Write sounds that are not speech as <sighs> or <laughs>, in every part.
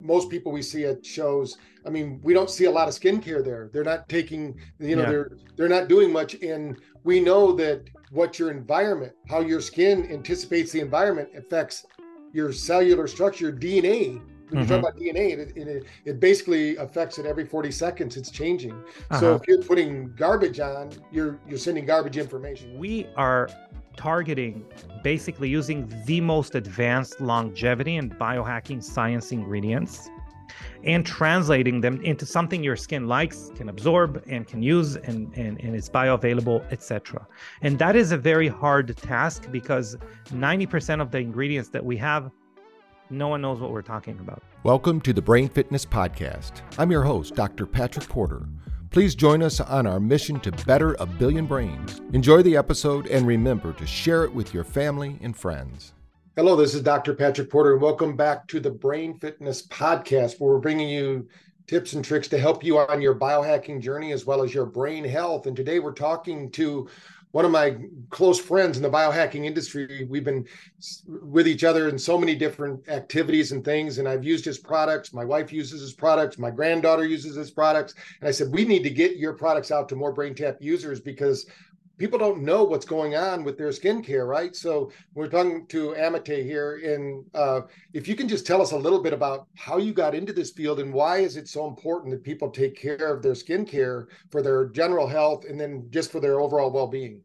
most people we see at shows i mean we don't see a lot of skincare there they're not taking you know yeah. they're they're not doing much and we know that what your environment how your skin anticipates the environment affects your cellular structure dna when mm-hmm. you talk about DNA, it, it, it, basically affects it every 40 seconds. It's changing. Uh-huh. So if you're putting garbage on, you're you're sending garbage information. We are targeting basically using the most advanced longevity and biohacking science ingredients and translating them into something your skin likes, can absorb, and can use, and, and, and it's bioavailable, etc. And that is a very hard task because 90% of the ingredients that we have, no one knows what we're talking about. Welcome to the Brain Fitness Podcast. I'm your host, Dr. Patrick Porter. Please join us on our mission to better a billion brains. Enjoy the episode and remember to share it with your family and friends. Hello, this is Dr. Patrick Porter, and welcome back to the Brain Fitness Podcast, where we're bringing you tips and tricks to help you on your biohacking journey as well as your brain health. And today we're talking to one of my close friends in the biohacking industry. We've been with each other in so many different activities and things, and I've used his products. My wife uses his products. My granddaughter uses his products. And I said, we need to get your products out to more BrainTap users because people don't know what's going on with their skincare, right? So we're talking to Amitay here, and uh, if you can just tell us a little bit about how you got into this field and why is it so important that people take care of their skincare for their general health and then just for their overall well-being.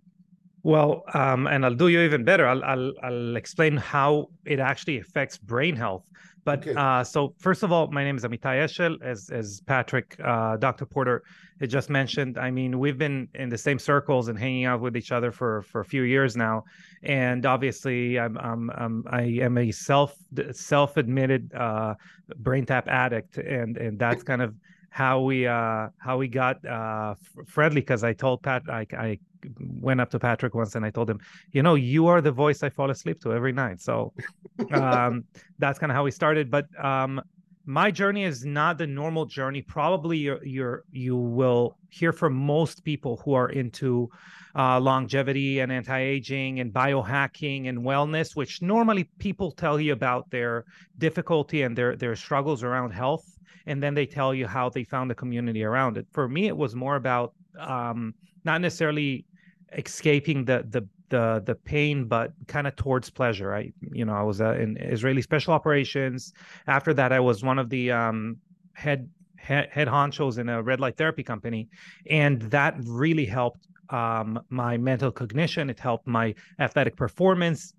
Well, um, and I'll do you even better. I'll, I'll, I'll explain how it actually affects brain health. But okay. uh, so first of all, my name is Amitay Eshel, as as Patrick, uh, Dr. Porter had just mentioned. I mean, we've been in the same circles and hanging out with each other for for a few years now, and obviously, I'm, I'm, I'm I am a self self admitted uh, BrainTap addict, and and that's kind of how we uh how we got uh friendly because I told Pat I I went up to Patrick once and I told him, you know, you are the voice I fall asleep to every night. So <laughs> um, that's kind of how we started. But um, my journey is not the normal journey. Probably you're, you're you will hear from most people who are into uh, longevity and anti-aging and biohacking and wellness, which normally people tell you about their difficulty and their their struggles around health, and then they tell you how they found the community around it. For me, it was more about um, not necessarily escaping the the the the pain but kind of towards pleasure. I you know i was uh, in israeli special operations. After that i was one of the um, head head, head honchos in a red light therapy company and that really helped um, my mental cognition. It helped my athletic performance.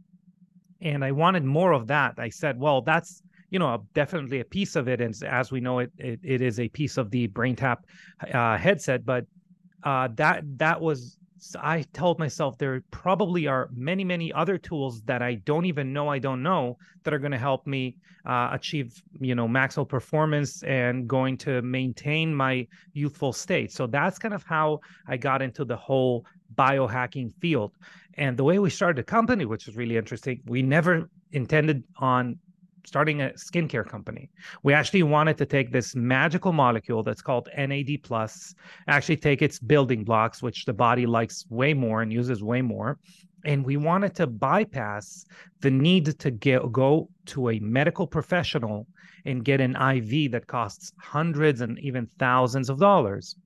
And i wanted more of that. I said well that's you know definitely a piece of it and as we know it it, it is a piece of the BrainTap uh, headset but uh, that that was I told myself there probably are many, many other tools that I don't even know I don't know that are going to help me uh, achieve, you know, maximal performance and going to maintain my youthful state. So that's kind of how I got into the whole biohacking field. And the way we started the company, which is really interesting, we never intended on starting a skincare company. We actually wanted to take this magical molecule that's called NAD plus, actually take its building blocks, which the body likes way more and uses way more. And we wanted to bypass the need to get, go to a medical professional and get an IV that costs hundreds and even thousands of dollars.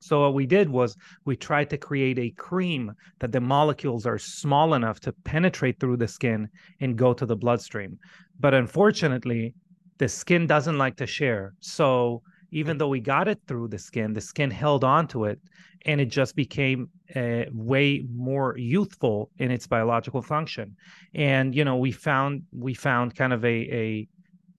So what we did was we tried to create a cream that the molecules are small enough to penetrate through the skin and go to the bloodstream. But unfortunately, the skin doesn't like to share. So even though we got it through the skin, the skin held on to it and it just became uh, way more youthful in its biological function. And you know, we found we found kind of a a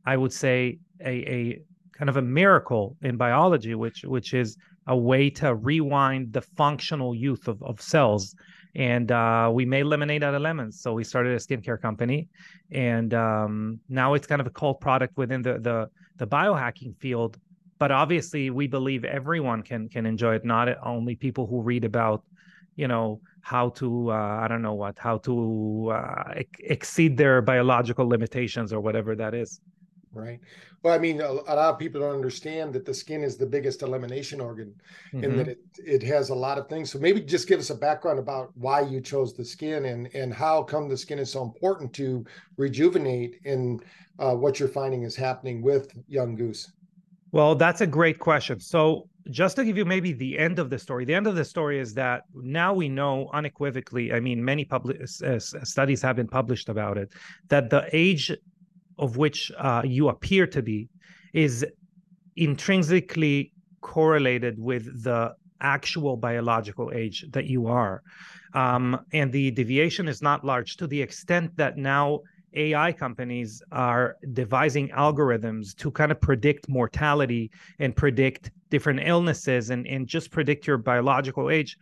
I would say a a kind of a miracle in biology, which which is a way to rewind the functional youth of, of cells. And uh, we made lemonade out of lemons. So we started a skincare company. And um, now it's kind of a cult product within the, the, the biohacking field. But obviously, we believe everyone can can enjoy it, not only people who read about, you know, how to uh, I don't know what, how to uh, ex- exceed their biological limitations or whatever that is. Right. Well, I mean, a, a, lot of people don't understand that the skin is the biggest elimination organ mm-hmm. and that mm-hmm. it, it has a lot of things. So maybe just give us a background about why you chose the skin and, and how come the skin is so important to rejuvenate and uh, what you're finding is happening with Young Goose. Well, that's a great question. So just to give you maybe the end of the story, the end of the story is that now we know unequivocally, I mean, many public uh, studies have been published about it, that the age of which uh, you appear to be is intrinsically correlated with the actual biological age that you are. Um, and the deviation is not large to the extent that now AI companies are devising algorithms to kind of predict mortality and predict different illnesses and, and just predict your biological age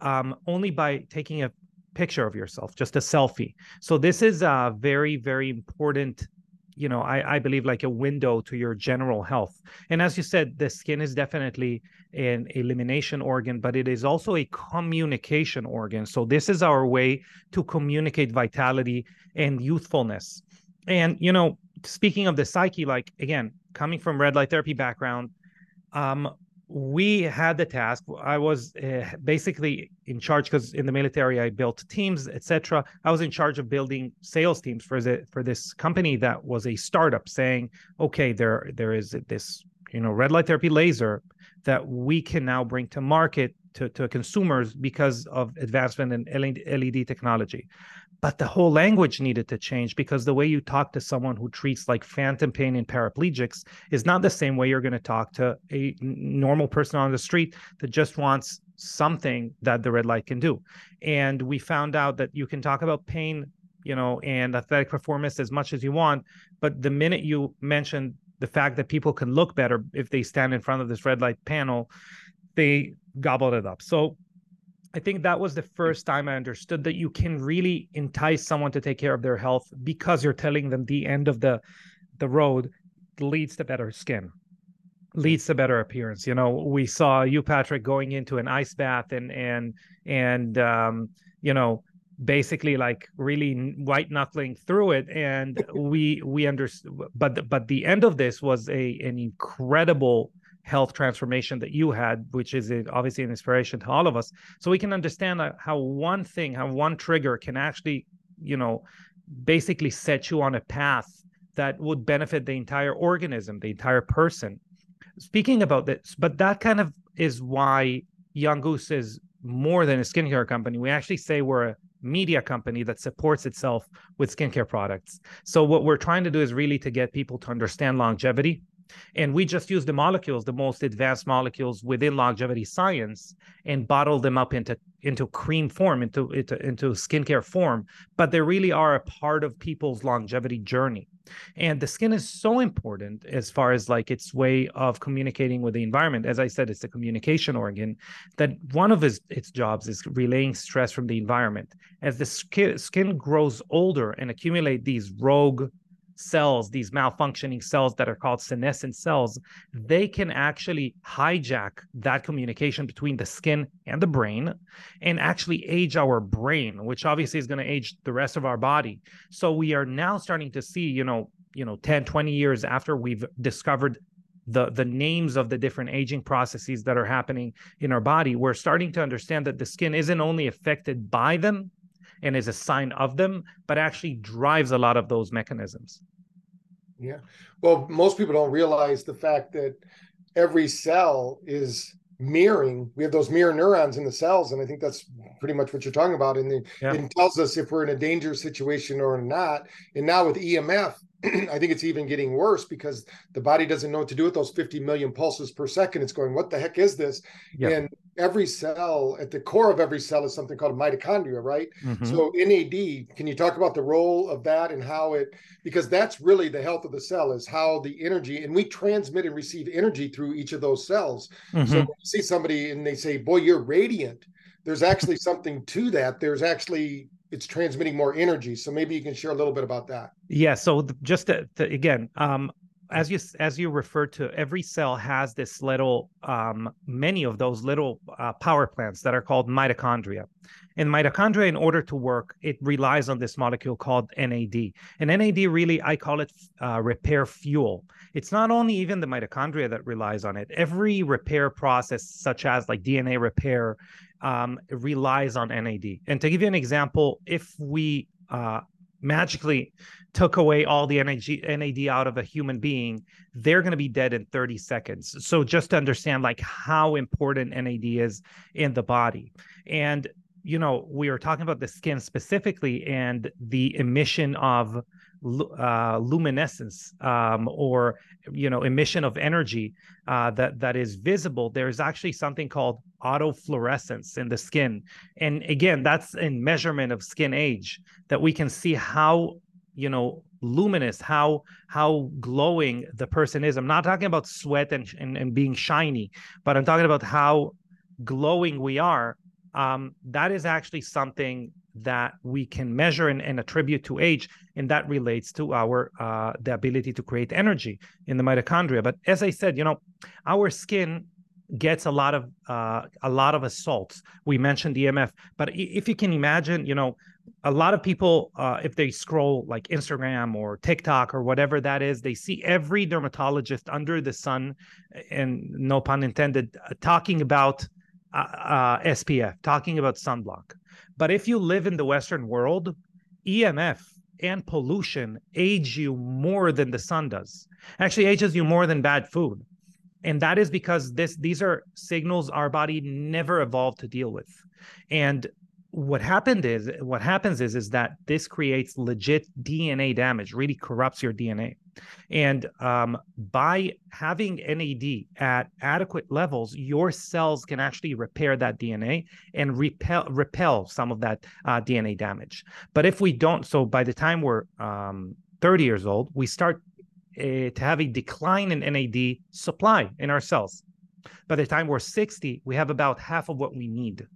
um, only by taking a picture of yourself, just a selfie. So this is a very, very important you know I, I believe like a window to your general health. And as you said the skin is definitely an elimination organ but it is also a communication organ. So this is our way to communicate vitality and youthfulness. And you know speaking of the psyche like again coming from red light therapy background um we had the task. I was uh, basically in charge because in the military i built teams etc i was in charge of building sales teams for the for this company that was a startup saying okay there there is this you know red light therapy laser that we can now bring to market to, to consumers because of advancement in led technology but the whole language needed to change because the way you talk to someone who treats like phantom pain and paraplegics is not the same way you're going to talk to a normal person on the street that just wants something that the red light can do. And we found out that you can talk about pain you know and athletic performance as much as you want but the minute you mention the fact that people can look better if they stand in front of this red light panel they gobbled it up. So I think that was the first time I understood that you can really entice someone to take care of their health because you're telling them the end of the the road leads to better skin leads to better appearance. You know we saw you patrick going into an ice bath and and and um you know basically like really white knuckling through it. And <laughs> we we understood but but the end of this was a an incredible health transformation that you had, which is obviously an inspiration to all of us. So we can understand uh, how one thing, how one trigger can actually, you know, basically set you on a path that would benefit the entire organism, the entire person. Speaking about this, but that kind of is why Young Goose is more than a skincare company. We actually say we're a media company that supports itself with skincare products. So what we're trying to do is really to get people to understand longevity and we just use the molecules, the most advanced molecules within longevity science, and bottle them up into into cream form, into into, into skincare form. But they really are a part of people's longevity journey. And the skin is so important as far as like its way of communicating with the environment. As I said, it's a communication organ that one of its, its jobs is relaying stress from the environment. As the skin, skin grows older and accumulate these rogue cells, these malfunctioning cells that are called senescent cells, they can actually hijack that communication between the skin and the brain and actually age our brain, which obviously is going to age the rest of our body. So we are now starting to see, you know, you know 10 20 years after we've discovered the the names of the different aging processes that are happening in our body we're starting to understand that the skin isn't only affected by them and is a sign of them, but actually drives a lot of those mechanisms. Yeah. Well, most people don't realize the fact that every cell is mirroring we have those mirror neurons in the cells and i think that's pretty much what you're talking about and the, yeah. it tells us if we're in a dangerous situation or not and now with EMF <clears throat> I think it's even getting worse because the body doesn't know what to do with those 50 million pulses per second. It's going, what the heck is this? And every cell, at the core of every cell, is something called mitochondria, right? Mm-hmm. So, NAD, can you talk about the role of that and how it, because that's really the health of the cell, is how the energy, and we transmit and receive energy through each of those cells. Mm-hmm. So, when you see somebody and they say, boy, you're radiant, there's actually something to that. There's actually it's transmitting more energy. So maybe you can share a little bit about that. Yeah. So just to, to, again, um, as you as you referred to, every cell has this little, um, many of those little uh, power plants that are called mitochondria. And mitochondria, in order to work, it relies on this molecule called NAD. And NAD really, I call it uh, repair fuel. It's not only even the mitochondria that relies on it. Every repair process, such as like DNA repair, um, relies on NAD. And to give you an example, if we uh, magically took away all the NAD, out of a human being, they're going to be dead in 30 seconds. So just to understand like how important NAD is in the body. And you know, we were talking about the skin specifically and the emission of uh, luminescence um, or you know emission of energy uh, that that is visible there's actually something called autofluorescence in the skin. And again that's in measurement of skin age that we can see how you know luminous how how glowing the person is. I'm not talking about sweat and, and, and being shiny but i'm talking about how glowing we are. Um, that is actually something that we can measure and, and, attribute to age, and that relates to our uh, the ability to create energy in the mitochondria. But as I said, you know, our skin gets a lot of uh, a lot of assaults. We mentioned EMF, but if you can imagine, you know, a lot of people, uh, if they scroll like Instagram or TikTok or whatever that is, they see every dermatologist under the sun, and no pun intended, talking about uh, uh SPF, talking about sunblock. But if you live in the Western world, EMF and pollution age you more than the sun does. Actually, ages you more than bad food. And that is because this these are signals our body never evolved to deal with. And what happened is what happens is is that this creates legit DNA damage, really corrupts your DNA. And um, by having NAD at adequate levels, your cells can actually repair that DNA and repel repel some of that uh, DNA damage. But if we don't, so by the time we're um, 30 years old, we start uh, to have a decline in NAD supply in our cells. By the time we're 60, we have about half of what we need.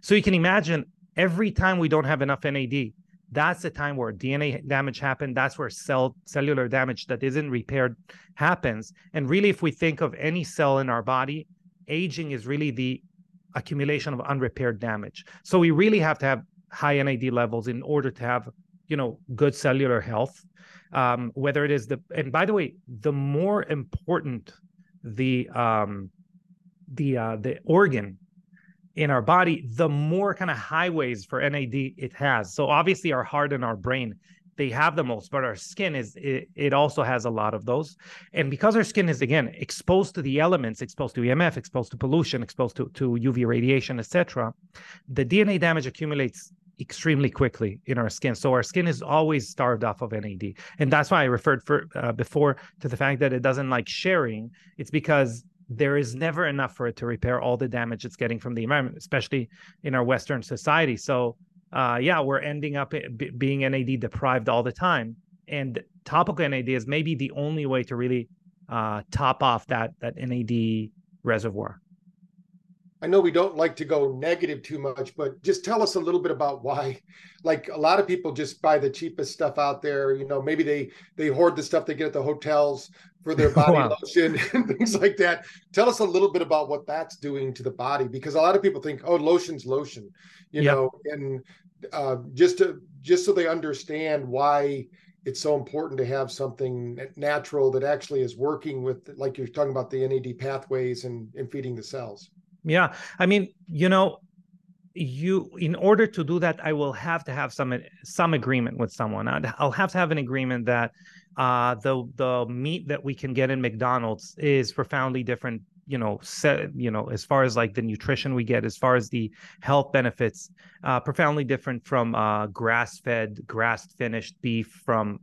So you can imagine every time we don't have enough NAD, that's the time where DNA damage happens. That's where cell cellular damage that isn't repaired happens. And really, if we think of any cell in our body, aging is really the accumulation of unrepaired damage. So we really have to have high NAD levels in order to have, you know, good cellular health. Um, whether it is the and by the way, the more important the um, the uh, the organ in our body, the more kind of highways for NAD it has. So obviously our heart and our brain, they have the most, but our skin is it, it also has a lot of those. And because our skin is again exposed to the elements, exposed to EMF, exposed to pollution, exposed to, to UV radiation, etc., the DNA damage accumulates extremely quickly in our skin. So our skin is always starved off of NAD, and that's why I referred for uh, before to the fact that it doesn't like sharing. It's because there is never enough for it to repair all the damage it's getting from the environment, especially in our Western society. So, uh, yeah, we're ending up b- being NAD deprived all the time, and topical NAD is maybe the only way to really uh, top off that that NAD reservoir. I know we don't like to go negative too much, but just tell us a little bit about why. <laughs> Like a lot of people just buy the cheapest stuff out there. You know, maybe they they hoard the stuff they get at the hotels for their <laughs> body wow. lotion <laughs> and things like that. Tell us a little bit about what that's doing to the body, because a lot of people think, oh, lotion's lotion, you yep. know, and uh, just to just so they understand why it's so important to have something natural that actually is working with, like you're talking about the NAD pathways and, and feeding the cells. Yeah. I mean, you know, you in order to do that i will have to have some some agreement with someone. I'll have to have an agreement that uh the the meat that we can get in McDonald's is profoundly different you know set you know as far as like the nutrition we get as far as the health benefits uh profoundly different from uh grass fed grass finished beef from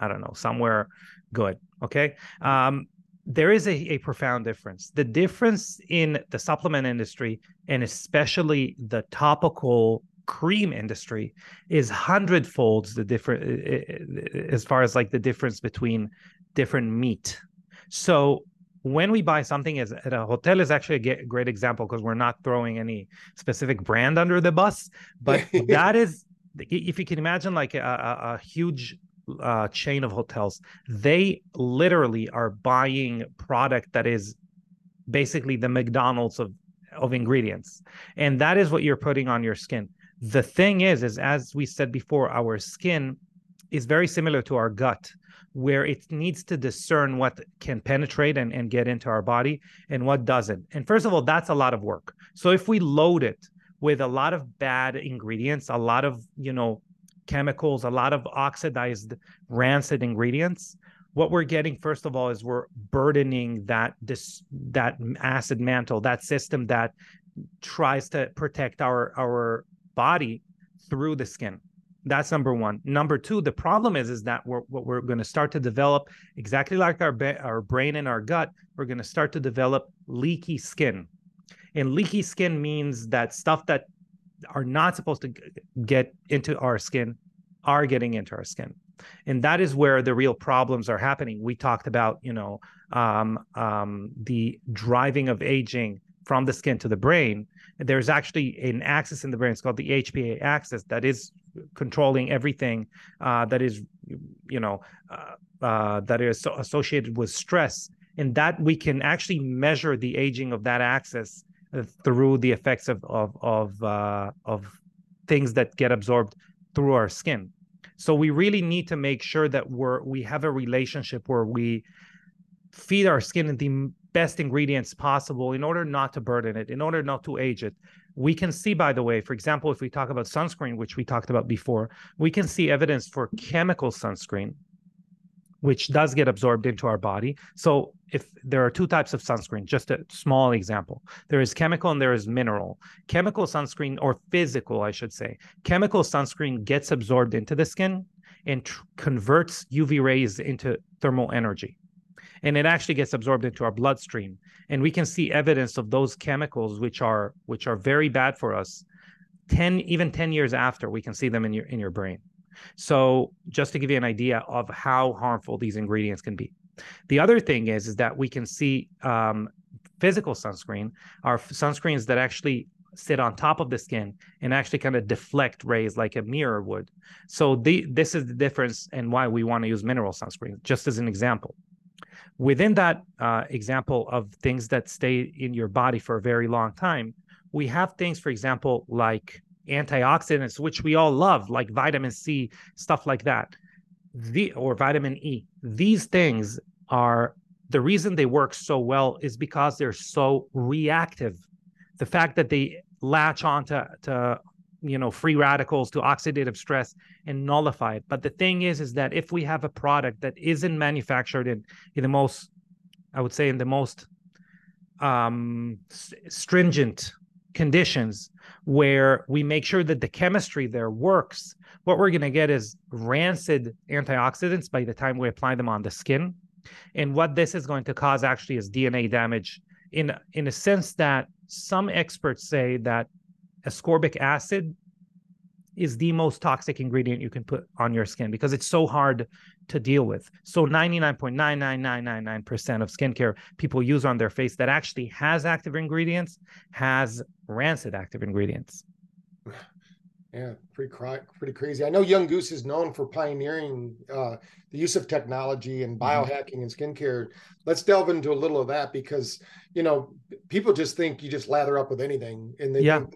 i don't know somewhere good. Okay? Um there is a, a profound difference. The difference in the supplement industry and especially the topical cream industry is hundredfolds the different as far as like the difference between different meat. So when we buy something as at a hotel is actually a great example because we're not throwing any specific brand under the bus, but <laughs> that is if you can imagine like a, a, a huge uh, chain of hotels. They literally are buying product that is basically the McDonald's of of ingredients, and that is what you're putting on your skin. The thing is, is as we said before, our skin is very similar to our gut where it needs to discern what can penetrate and, and get into our body and what doesn't. And first of all, that's a lot of work. So if we load it with a lot of bad ingredients, a lot of, you know, chemicals, a lot of oxidized, rancid ingredients, what we're getting first of all is we're burdening that this that acid mantle, that system that tries to protect our our body through the skin. That's number one. Number two, the problem is is that we're, what we're going to start to develop exactly like our our brain and our gut. We're going to start to develop leaky skin, and leaky skin means that stuff that are not supposed to get into our skin are getting into our skin, and that is where the real problems are happening. We talked about you know um, um, the driving of aging from the skin to the brain. There's actually an axis in the brain. It's called the HPA axis that is controlling everything uh, that is, you know, uh, uh, that is associated with stress, and that we can actually measure the aging of that axis through the effects of of of, uh, of things that get absorbed through our skin. So we really need to make sure that we're we have a relationship where we feed our skin the best ingredients possible in order not to burden it, in order not to age it. We can see, by the way, for example, if we talk about sunscreen, which we talked about before, we can see evidence for chemical sunscreen, which does get absorbed into our body. So, if there are two types of sunscreen, just a small example, there is chemical and there is mineral. Chemical sunscreen, or physical, I should say, chemical sunscreen gets absorbed into the skin and tr- converts UV rays into thermal energy and it actually gets absorbed into our bloodstream and we can see evidence of those chemicals which are which are very bad for us 10 even 10 years after we can see them in your in your brain so just to give you an idea of how harmful these ingredients can be the other thing is is that we can see um, physical sunscreen are sunscreens that actually sit on top of the skin and actually kind of deflect rays like a mirror would. So the, this is the difference and why we want to use mineral sunscreen, just as an example within that uh, example of things that stay in your body for a very long time, we have things, for example, like antioxidants, which we all love, like vitamin C, stuff like that, the or vitamin E. These things are the reason they work so well is because they're so reactive. The fact that they latch onto to you know free radicals to oxidative stress and nullify it but the thing is is that if we have a product that isn't manufactured in in the most i would say in the most um, stringent conditions where we make sure that the chemistry there works. What we're going to get is rancid antioxidants by the time we apply them on the skin. And what this is going to cause actually is dna damage in in a sense that some experts say that ascorbic acid is the most toxic ingredient you can put on your skin because it's so hard to deal with. So 99.99999% of skincare people use on their face that actually has active ingredients has rancid active ingredients. <sighs> <laughs> Yeah, pretty pretty crazy. I know Young Goose is known for pioneering uh, the use of technology and mm-hmm. biohacking and skincare. Let's delve into a little of that because you know people just think you just lather up with anything, and they yeah. think,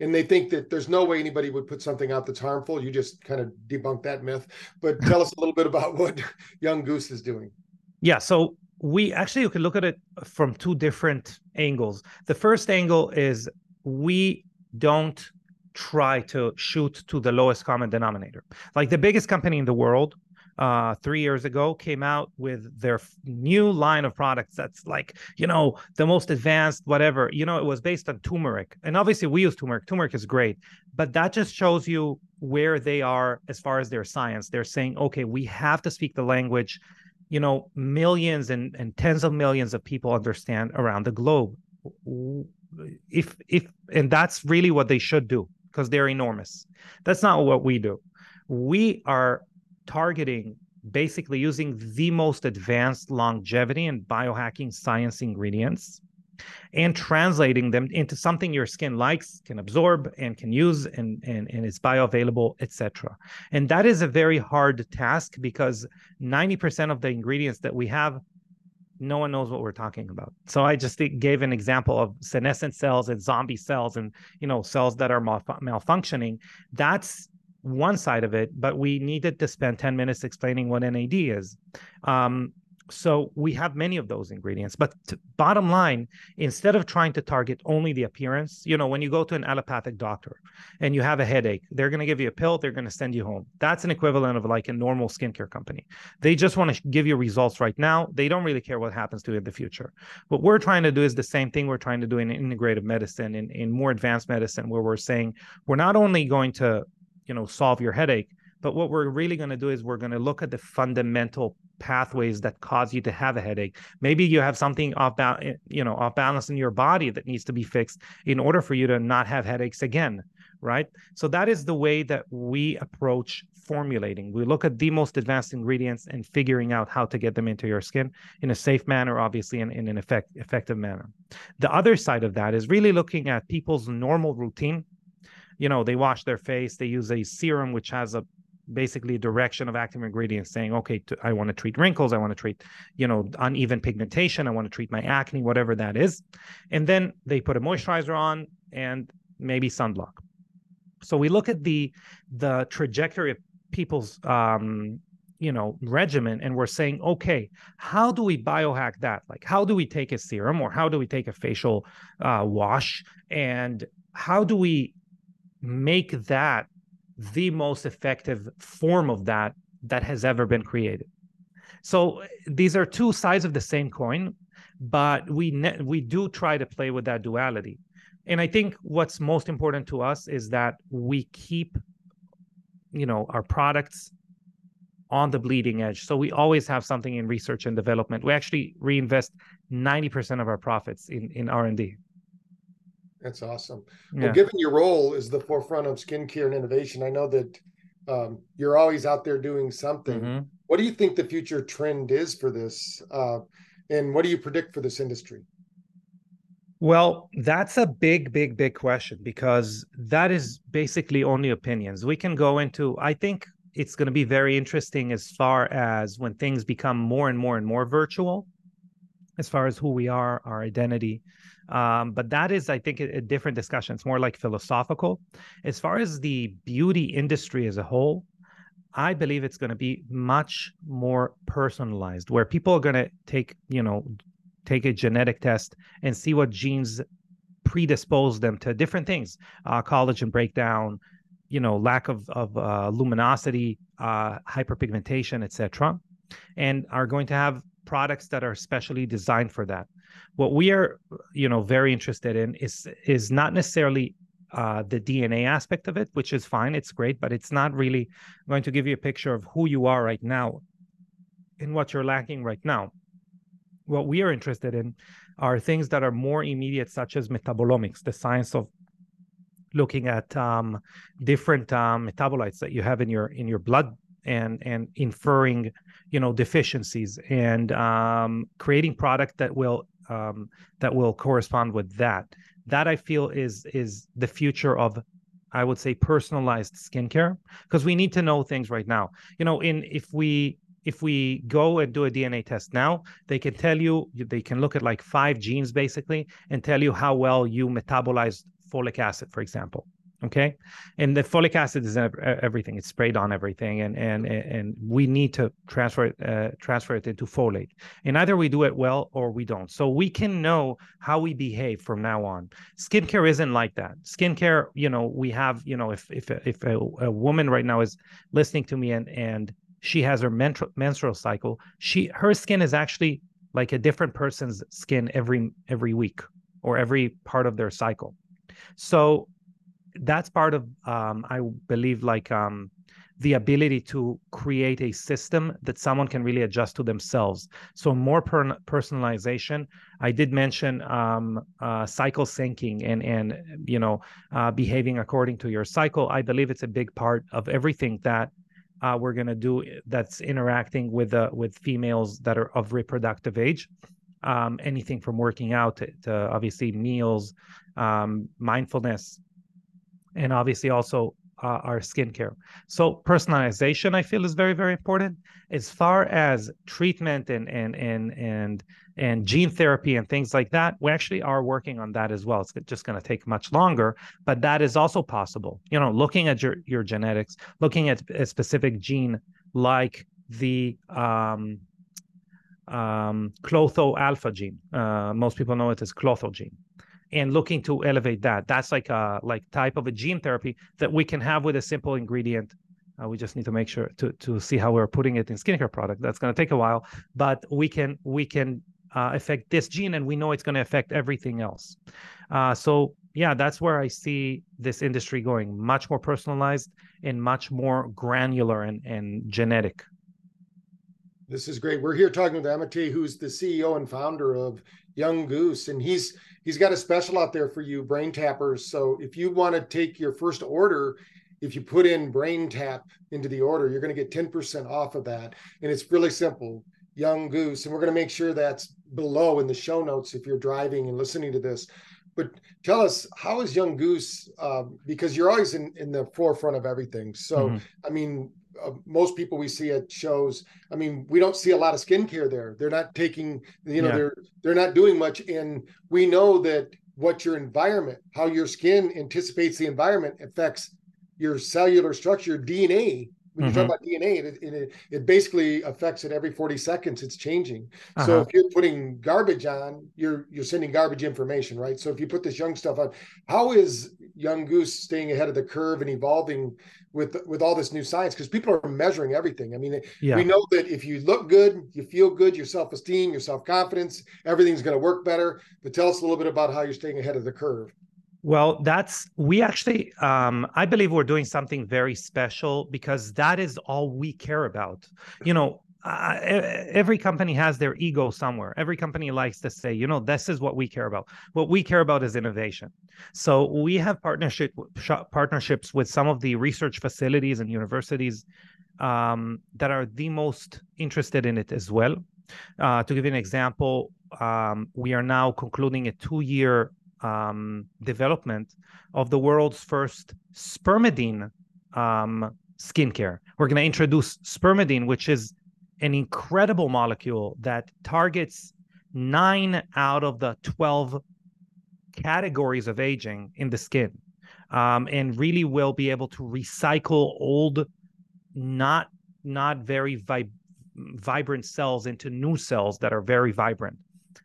and they think that there's no way anybody would put something out that's harmful. You just kind of debunk that myth. But <laughs> tell us a little bit about what <laughs> Young Goose is doing. Yeah, so we actually you can look at it from two different angles. The first angle is we don't try to shoot to the lowest common denominator. Like the biggest company in the world uh, three years ago came out with their new line of products that's like, you know, the most advanced, whatever. You know, it was based on turmeric. And obviously, we use turmeric. Turmeric is great, but that just shows you where they are as far as their science. They're saying, okay, we have to speak the language you know millions and, and tens of millions of people understand around the globe if if and that's really what they should do because they're enormous. That's not what we do. We are targeting basically using the most advanced longevity and biohacking science ingredients and translating them into something your skin likes, can absorb, and can use, and and, and is bioavailable, etc. And that is a very hard task because 90% of the ingredients that we have no one knows what we're talking about. So I just gave an example of senescent cells and zombie cells and you know cells that are mal- malfunctioning. That's one side of it, but we needed to spend 10 minutes explaining what NAD is. Um, so we have many of those ingredients but t- bottom line instead of trying to target only the appearance you know when you go to an allopathic doctor and you have a headache they're going to give you a pill they're going to send you home. That's an equivalent of like a normal skincare company. They just want to give you results right now. They don't really care what happens to you in the future. What we're trying to do is the same thing we're trying to do in integrative medicine in, in more advanced medicine where we're saying we're not only going to you know solve your headache but what we're really going to do is we're going to look at the fundamental pathways that cause you to have a headache. Maybe you have something off balance, eh, you know, off balance in your body that needs to be fixed in order for you to not have headaches again, right? So that is the way that we approach formulating. We look at the most advanced ingredients and figuring out how to get them into your skin in a safe manner, obviously, and in an effect, effective manner. The other side of that is really looking at people's normal routine. You know, they wash their face, they use a serum which has a basically direction of active ingredients saying okay to, i want to treat wrinkles i want to treat you know uneven pigmentation i want to treat my acne whatever that is. And then they put a moisturizer on and maybe sunblock. So we look at the the trajectory of people's um you know regimen and we're saying okay how do we biohack that? Like how do we take a serum or how do we take a facial uh, wash? And how do we make that the most effective form of that that has ever been created. So these are two sides of the same coin, but we ne- we do try to play with that duality. And I think what's most important to us is that we keep you know our products on the bleeding edge. So we always have something in research and development. We actually reinvest 90% of our profits in in R&D. That's awesome. Yeah. Well, given your role is the forefront of skincare and innovation, I know that um, you're always out there doing something. Mm-hmm. What do you think the future trend is for this? Uh, and what do you predict for this industry? Well, that's a big, big, big question because that is basically only opinions. We can go into, I think it's going to be very interesting as far as when things become more and more and more virtual, as far as who we are, our identity, um, but that is, I think, a, a different discussion. It's more like philosophical. As far as the beauty industry as a whole, I believe it's going to be much more personalized, where people are going to take, you know, take a genetic test and see what genes predispose them to different things, uh, collagen breakdown, you know, lack of of uh, luminosity, uh, hyperpigmentation, etc., and are going to have products that are specially designed for that. What we are, you know, very interested in is is not necessarily uh, the DNA aspect of it, which is fine, it's great, but it's not really going to give you a picture of who you are right now and what you're lacking right now. What we are interested in are things that are more immediate, such as metabolomics, the science of looking at um, different um, metabolites that you have in your in your blood and and inferring you know deficiencies and um, creating product that will um, that will correspond with that. That i feel is is the future of i would say personalized skincare because we need to know things right now. You know in if we if we go and do a dna test now they can tell you they can look at like five genes basically and tell you how well you metabolize folic acid for example okay? And the folic acid is everything. It's sprayed on everything and and and we need to transfer it uh, transfer it into folate. And either we do it well or we don't. So we can know how we behave from now on. Skincare isn't like that. Skincare you know we have you know if if if a, a woman right now is listening to me and and she has her menstrual menstrual cycle she her skin is actually like a different person's skin every every week or every part of their cycle. So that's part of um, i believe like um, the ability to create a system that someone can really adjust to themselves. So more per- personalization i did mention um, uh, cycle syncing and and you know uh, behaving according to your cycle. I believe it's a big part of everything that uh, we're going to do that's interacting with uh, with females that are of reproductive age. Um, anything from working out to, to obviously meals, um, mindfulness, and obviously also uh, our skincare. So personalization, I feel, is very very important. As far as treatment and and and and and gene therapy and things like that, we actually are working on that as well. It's just going to take much longer, but that is also possible. You know, looking at your your genetics, looking at a specific gene like the um, um, Klotho alpha gene. Uh, most people know it as Klotho gene and looking to elevate that. That's like a like type of a gene therapy that we can have with a simple ingredient. Uh, we just need to make sure to to see how we're putting it in skincare product. That's going to take a while, but we can we can uh, affect this gene, and we know it's going to affect everything else. Uh, so yeah, that's where I see this industry going, much more personalized and much more granular and and genetic. This is great. We're here talking with Amitay, who's the CEO and founder of Young Goose, and he's he's got a special out there for you, Brain Tappers. So if you want to take your first order, if you put in BrainTap into the order, you're going to get 10% off of that, and it's really simple. Young Goose, and we're going to make sure that's below in the show notes if you're driving and listening to this. But tell us, how is Young Goose? Uh, because you're always in, in the forefront of everything. So, mm-hmm. I mean, uh, most people we see at shows i mean we don't see a lot of skincare there they're not taking you know yeah. they're they're not doing much and we know that what your environment how your skin anticipates the environment affects your cellular structure dna when mm-hmm. you talk mm-hmm. about DNA, it, it, it, basically affects it every 40 seconds. It's changing. Uh-huh. So if you're putting garbage on, you're you're sending garbage information, right? So if you put this young stuff on, how is Young Goose staying ahead of the curve and evolving with with all this new science? Because people are measuring everything. I mean, yeah. we know that if you look good, you feel good, your self esteem, your self confidence, everything's going to work better. But tell us a little bit about how you're staying ahead of the curve. Well, that's we actually um, I believe we're doing something very special because that is all we care about. You know, uh, every company has their ego somewhere. Every company likes to say, you know, this is what we care about. What we care about is innovation. So we have partnership partnerships with some of the research facilities and universities um, that are the most interested in it as well. Uh, to give you an example, um, we are now concluding a two-year um, development of the world's first spermidine um, skincare. We're going to introduce spermidine, which is an incredible molecule that targets nine out of the 12 categories of aging in the skin um, and really will be able to recycle old, not not very vi- vibrant cells into new cells that are very vibrant.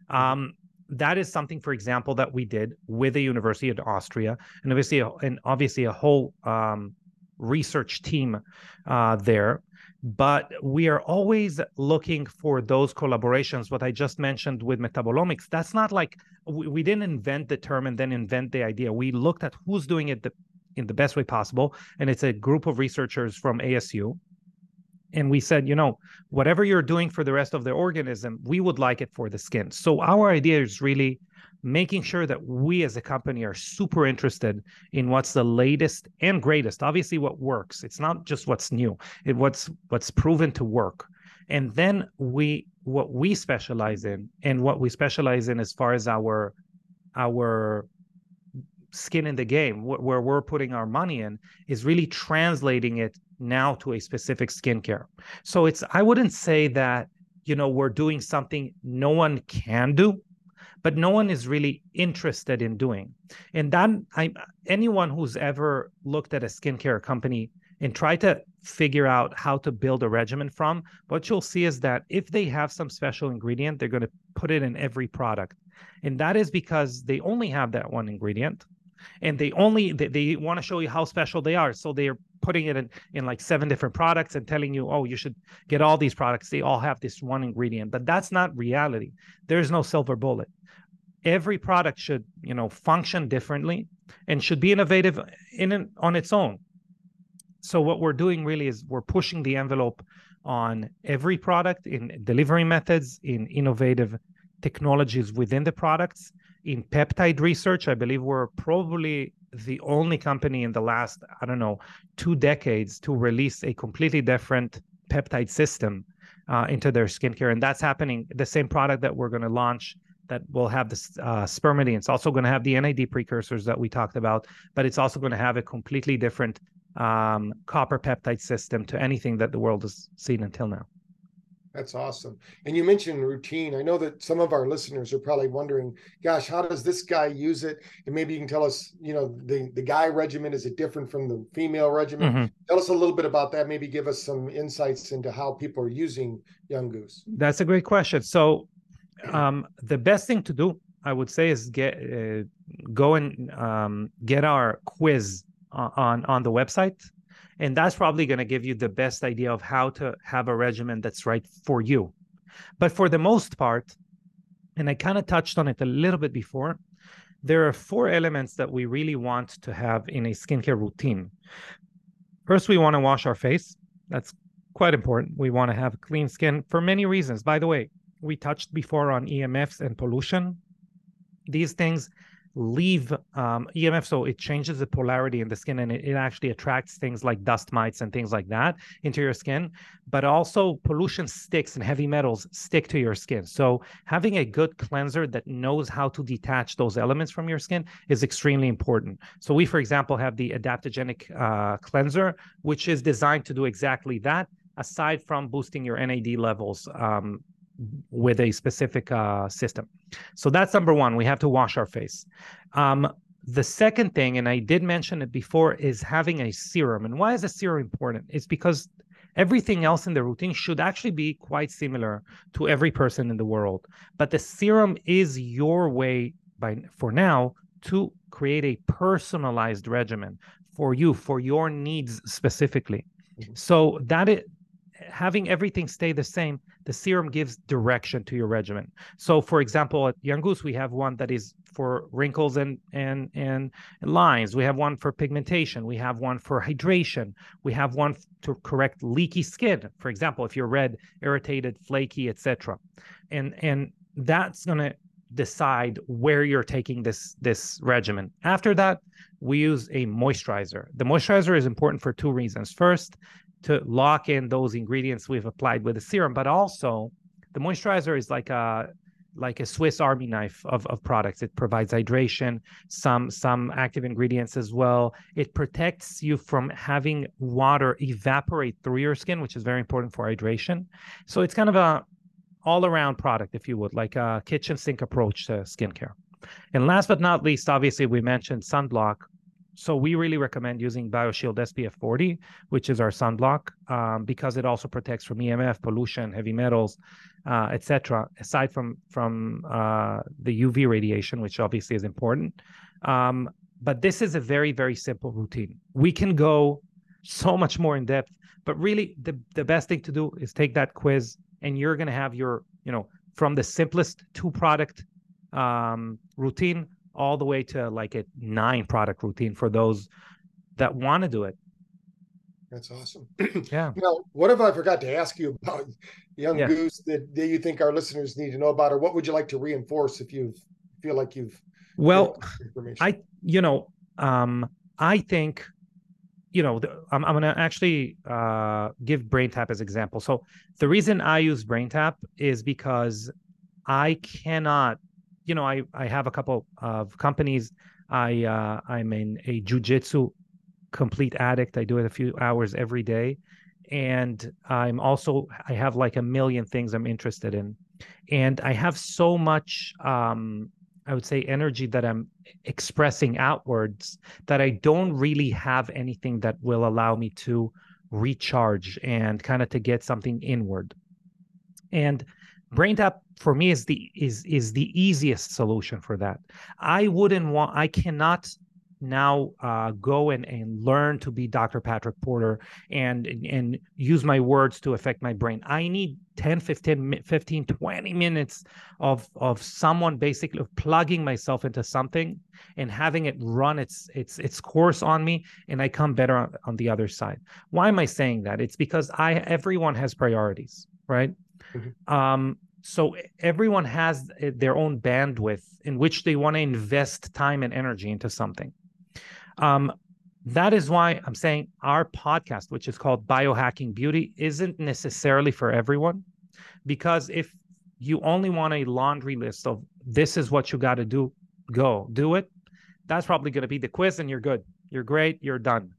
Um, that is something, for example, that we did with the University of Austria, and obviously, a, and obviously a whole um, research team uh, there. But we are always looking for those collaborations. What I just mentioned with metabolomics, that's not like we, we didn't invent the term and then invent the idea. We looked at who's doing it the, in the best way possible, and it's a group of researchers from ASU and we said you know whatever you're doing for the rest of the organism we would like it for the skin. So our idea is really making sure that we as a company are super interested in what's the latest and greatest. Obviously what works. It's not just what's new. It what's what's proven to work. And then we what we specialize in and what we specialize in as far as our our skin in the game where we're putting our money in is really translating it now to a specific skincare. So it's I wouldn't say that you know we're doing something no one can do, but no one is really interested in doing. And then I anyone who's ever looked at a skincare company and tried to figure out how to build a regimen from, what you'll see is that if they have some special ingredient, they're going to put it in every product. And that is because they only have that one ingredient and they only they, they want to show you how special they are. So they're putting it in, in like seven different products and telling you oh you should get all these products. They all have this one ingredient. But that's not reality. There's no silver bullet. Every product should you know function differently and should be innovative in an, on its own. So what we're doing really is we're pushing the envelope on every product in delivery methods in innovative technologies within the products in peptide research. I believe we're probably the only company in the last, I don't know, two decades to release a completely different peptide system uh, into their skincare. And that's happening. The same product that we're going to launch that will have this uh, spermidine. It's also going to have the NAD precursors that we talked about, but it's also going to have a completely different um, copper peptide system to anything that the world has seen until now. That's awesome. And you mentioned routine. I know that some of our listeners are probably wondering, gosh, how does this guy use it? And maybe you can tell us, you know, the, the guy regimen, is it different from the female regimen? Mm-hmm. Tell us a little bit about that. Maybe give us some insights into how people are using Young Goose. That's a great question. So um, the best thing to do, I would say, is get uh, go and um, get our quiz on on the website and that's probably going to give you the best idea of how to have a regimen that's right for you. But for the most part, and I kind of touched on it a little bit before, there are four elements that we really want to have in a skincare routine. First, we want to wash our face. That's quite important. We want to have clean skin for many reasons. By the way, we touched before on EMFs and pollution. These things leave um, EMF, so it changes the polarity in the skin and it, it, actually attracts things like dust mites and things like that into your skin. But also, pollution sticks and heavy metals stick to your skin. So, having a good cleanser that knows how to detach those elements from your skin is extremely important. So, we, for example, have the adaptogenic uh, cleanser, which is designed to do exactly that aside from boosting your NAD levels um, with a specific uh, system. So that's number one. We have to wash our face. Um, the second thing, and I did mention it before, is having a serum. And why is a serum important? It's because everything else in the routine should actually be quite similar to every person in the world. But the serum is your way, by for now, to create a personalized regimen for you, for your needs specifically. Mm-hmm. So that it having everything stay the same the serum gives direction to your regimen. So, for example, at Goose, we have one that is for wrinkles and and and lines. We have one for pigmentation. We have one for hydration. We have one to correct leaky skin. For example, if you're red, irritated, flaky, etc. And and that's gonna decide where you're taking this this regimen. After that, we use a moisturizer. The moisturizer is important for two reasons. First, to lock in those ingredients we've applied with the serum, but also the moisturizer is like a like a Swiss Army knife of, of products. It provides hydration, some some active ingredients as well. It protects you from having water evaporate through your skin, which is very important for hydration. So it's kind of a all around product, if you would, like a kitchen sink approach to skincare. And last but not least, obviously, we mentioned sunblock so we really recommend using BioShield SPF 40, which is our sunblock, um, because it also protects from EMF, pollution, heavy metals, uh, etc. Aside from from uh, the UV radiation, which obviously is important. Um, but this is a very very simple routine. We can go so much more in depth, but really the the best thing to do is take that quiz, and you're gonna have your you know from the simplest two product um, routine all the way to like a nine product routine for those that want to do it. That's awesome. <clears throat> yeah. Now, what if I forgot to ask you about Young yeah. Goose that, that you think our listeners need to know about, or what would you like to reinforce if you feel like you've well, I you know um, I think you know the, I'm I'm gonna actually uh, give BrainTap as example. So the reason I use BrainTap is because I cannot you know, I I have a couple of companies. I uh, I'm in a jujitsu complete addict. I do it a few hours every day, and I'm also I have like a million things I'm interested in, and I have so much um, I would say energy that I'm expressing outwards that I don't really have anything that will allow me to recharge and kind of to get something inward. And BrainTap for me is the is is the easiest solution for that. I wouldn't want I cannot now uh, go and, and learn to be Dr. Patrick Porter and and use my words to affect my brain. I need 10, 15, 15 20 minutes of of someone basically plugging myself into something and having it run its its its course on me and I come better on, on the other side. Why am I saying that? It's because I everyone has priorities, right? Mm-hmm. Um, so everyone has their own bandwidth in which they want to invest time and energy into something. Um, that is why I'm saying our podcast, which is called Biohacking Beauty, isn't necessarily for everyone. because if you only want a laundry list of this is what you got to do, go do it. That's probably going to be the quiz, and you're good. You're great. You're done.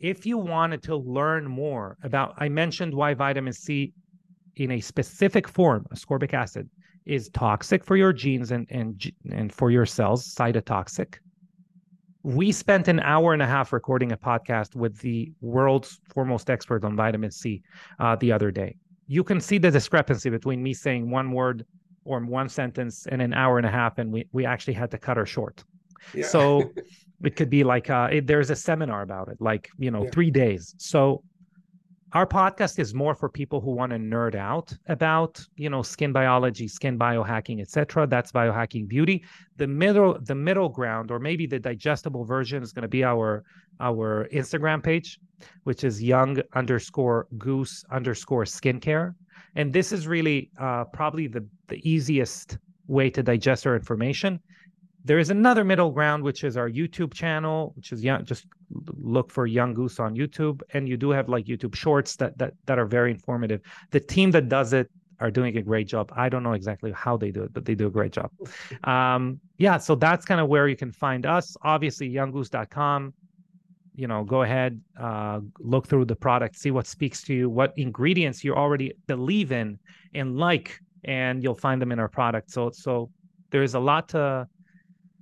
If you wanted to learn more about, I mentioned why vitamin C in a specific form, ascorbic acid, is toxic for your genes and and and for your cells, cytotoxic. We spent an hour and a half recording a podcast with the world's foremost expert on vitamin C uh, the other day you can see the discrepancy between me saying one word or one sentence in an hour and a half, and we we actually had to cut her short. Yeah. So <laughs> it could be like uh, it, there's a seminar about it, like you know, yeah. three days. So our podcast is more for people who want to nerd out about you know skin biology skin biohacking etc that's biohacking beauty. The middle the middle ground or maybe the digestible version is going to be our our instagram page which is young underscore goose underscore skincare. And this is really uh, probably the the easiest way to digest our information. There is another middle ground, which is our YouTube channel, which is young. Just look for Young Goose on YouTube, and you do have like YouTube Shorts that that that are very informative. The team that does it are doing a great job. I don't know exactly how they do it, but they do a great job. Um, yeah, so that's kind of where you can find us. Obviously, younggoose.com. You know, go ahead, uh, look through the product, see what speaks to you, what ingredients you already believe in and like, and you'll find them in our product. So, so there's a lot to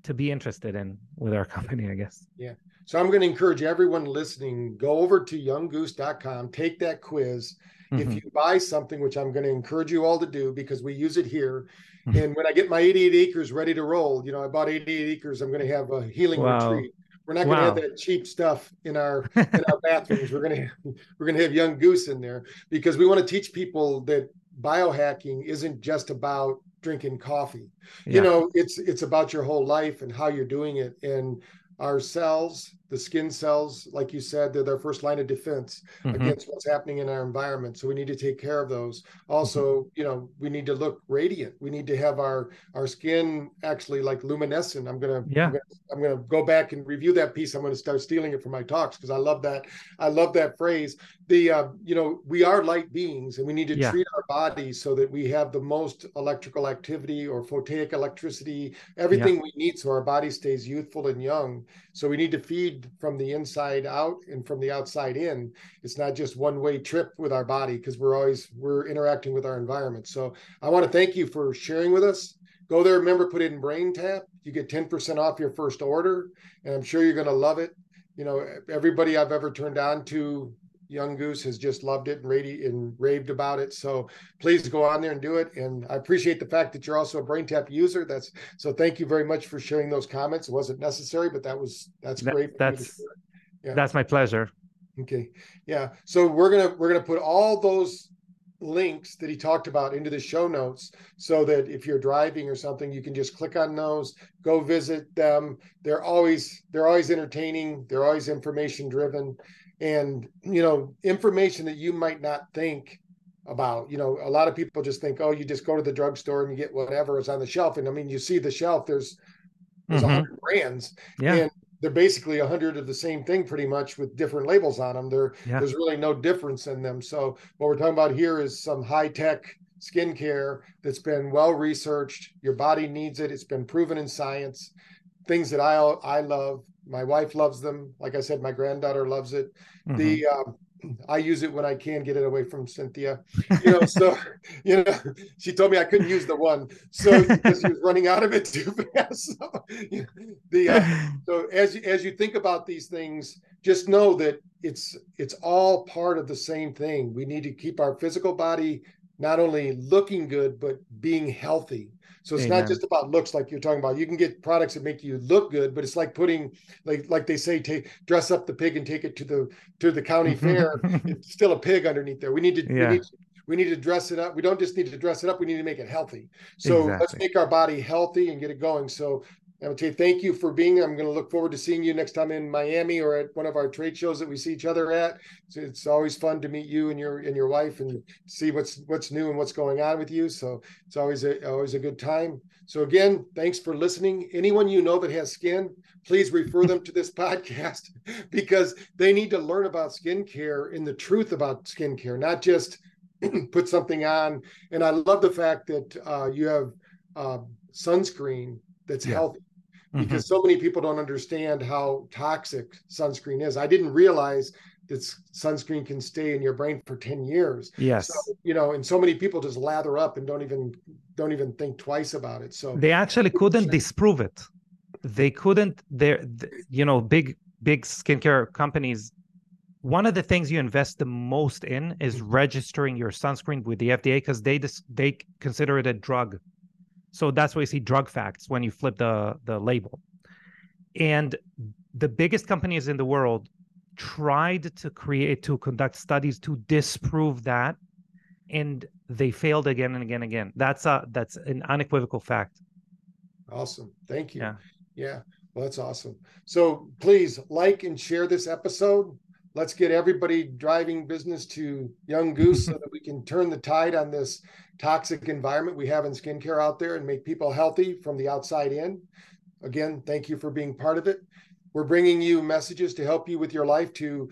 to be interested in with our <laughs> company, I guess. Yeah. So I'm going to encourage everyone listening, go over to younggoose.com, take that quiz. Mm-hmm. If you buy something, which I'm going to encourage you all to do because we use it here. Mm-hmm. And when I get my 88 acres ready to roll, you know, I bought 88 acres, I'm going to have a healing wow. retreat. We're not going wow. to have that cheap stuff in our <laughs> in our bathrooms. We're going to we're going to have young goose in there because we want to teach people that biohacking isn't just about drinking coffee. Yeah. You know, it's it's about your whole life and how you're doing it. And our cells the skin cells, like you said, they're their first line of defense mm-hmm. against what's happening in our environment. So we need to take care of those. Also, mm-hmm. you know, we need to look radiant. We need to have our our skin actually like luminescent. I'm gonna yeah. I'm gonna, I'm gonna go back and review that piece. I'm gonna start stealing it from my talks because I love that. I love that phrase. The uh, you know, we are light beings and we need to yeah. treat our bodies so that we have the most electrical activity or photic electricity, everything yeah. we need so our body stays youthful and young. So we need to feed from the inside out and from the outside in. It's not just one way trip with our body because we're always we're interacting with our environment. So I want to thank you for sharing with us. Go there, remember, put in BrainTap. You get 10% off your first order, and I'm sure you're going to love it. You know, everybody I've ever turned on to Young Goose has just loved it and, radi- and raved about it. So please go on there and do it. And I appreciate the fact that you're also a BrainTap user. That's so. Thank you very much for sharing those comments. It wasn't necessary, but that was that's that, great. That's yeah. that's my pleasure. Okay, yeah. So we're gonna we're gonna put all those links that he talked about into the show notes so that if you're driving or something you can just click on those go visit them they're always they're always entertaining they're always information driven and you know information that you might not think about. You know a lot of people just think oh you just go to the drugstore and you get whatever is on the shelf. And i mean you see the shelf there's there's a mm-hmm. 100 brands. Yeah. and they're basically a hundred of the same thing pretty much with different labels on them. There yeah. there's really no difference in them. So what we're talking about here is some high tech skincare that's been well researched. Your body needs it. It's been proven in science. Things that i i love my wife loves them. Like I said, my granddaughter loves it. Mm-hmm. The um, <clears throat> I use it when I can get it away from Cynthia. You know, so <laughs> you know, she told me I couldn't use the one, so because she was running out of it <laughs> too fast. So, you know, the uh, <laughs> so as you, as you think about these things, just know that it's it's all part of the same thing. We need to keep our physical body not only looking good but being healthy so it's Amen. not just about looks like you're talking about. You can get products that make you look good, but it's like putting like like they say, take dress up the pig and take it to the to the county <laughs> fair. It's still a pig underneath there. We need to yeah. we need we need to dress it up. We don't just need to dress it up. We need to make it healthy. So exactly. let's make our body healthy and get it going. So I would say thank you for being. I'm going to look forward to seeing you next time in Miami or at one of our trade shows that we see each other at. So it's always fun to meet you and your and your wife and see what's what's new and what's going on with you. So it's always a always a good time. So again, thanks for listening. Anyone you know that has skin, please refer them to this <laughs> podcast because they need to learn about skincare and the truth about skincare, not just <clears throat> put something on. And I love the fact that uh, you have uh, sunscreen that's yeah. healthy mm-hmm. because mm-hmm. so many people don't understand how toxic sunscreen is. I didn't realize that sunscreen can stay in your brain for 10 years. Yes. So, you know, and so many people just lather up and don't even don't even think twice about it. So they actually couldn't disprove it. They couldn't they're you know, big big skincare companies one of the things you invest the most in is registering your sunscreen with the FDA because they they consider it a drug. So that's why you see drug facts when you flip the the label. And the biggest companies in the world tried to create to conduct studies to disprove that and they failed again and again and again. That's a that's an unequivocal fact. Awesome. Thank you. Yeah. Yeah. Well, that's awesome. So please like and share this episode let's get everybody driving business to Young Goose so that we can turn the tide on this toxic environment we have in skincare out there and make people healthy from the outside in. Again, thank you for being part of it. We're bringing you messages to help you with your life to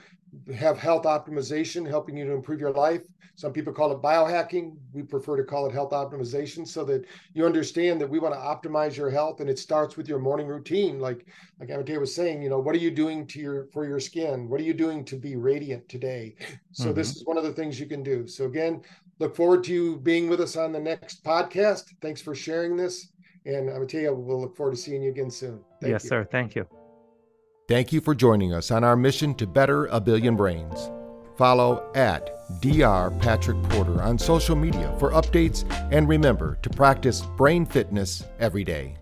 have health optimization, helping you to improve your life. Some people call it biohacking. We prefer to call it health optimization so that you understand that we want to optimize your health and it starts with your morning routine. Like like Amitay was saying, you know, what are you doing to your for your skin? What are you doing to be radiant today? So mm-hmm. this is one of the things you can do. So again, look forward to you being with us on the next podcast. Thanks for sharing this. And Amitay, we'll look forward to seeing you again soon. Thank yes, you. sir. Thank you. Thank you for joining us on our mission to better a billion brains. Follow at Dr. Patrick Porter on social media for updates and remember to practice brain fitness every day.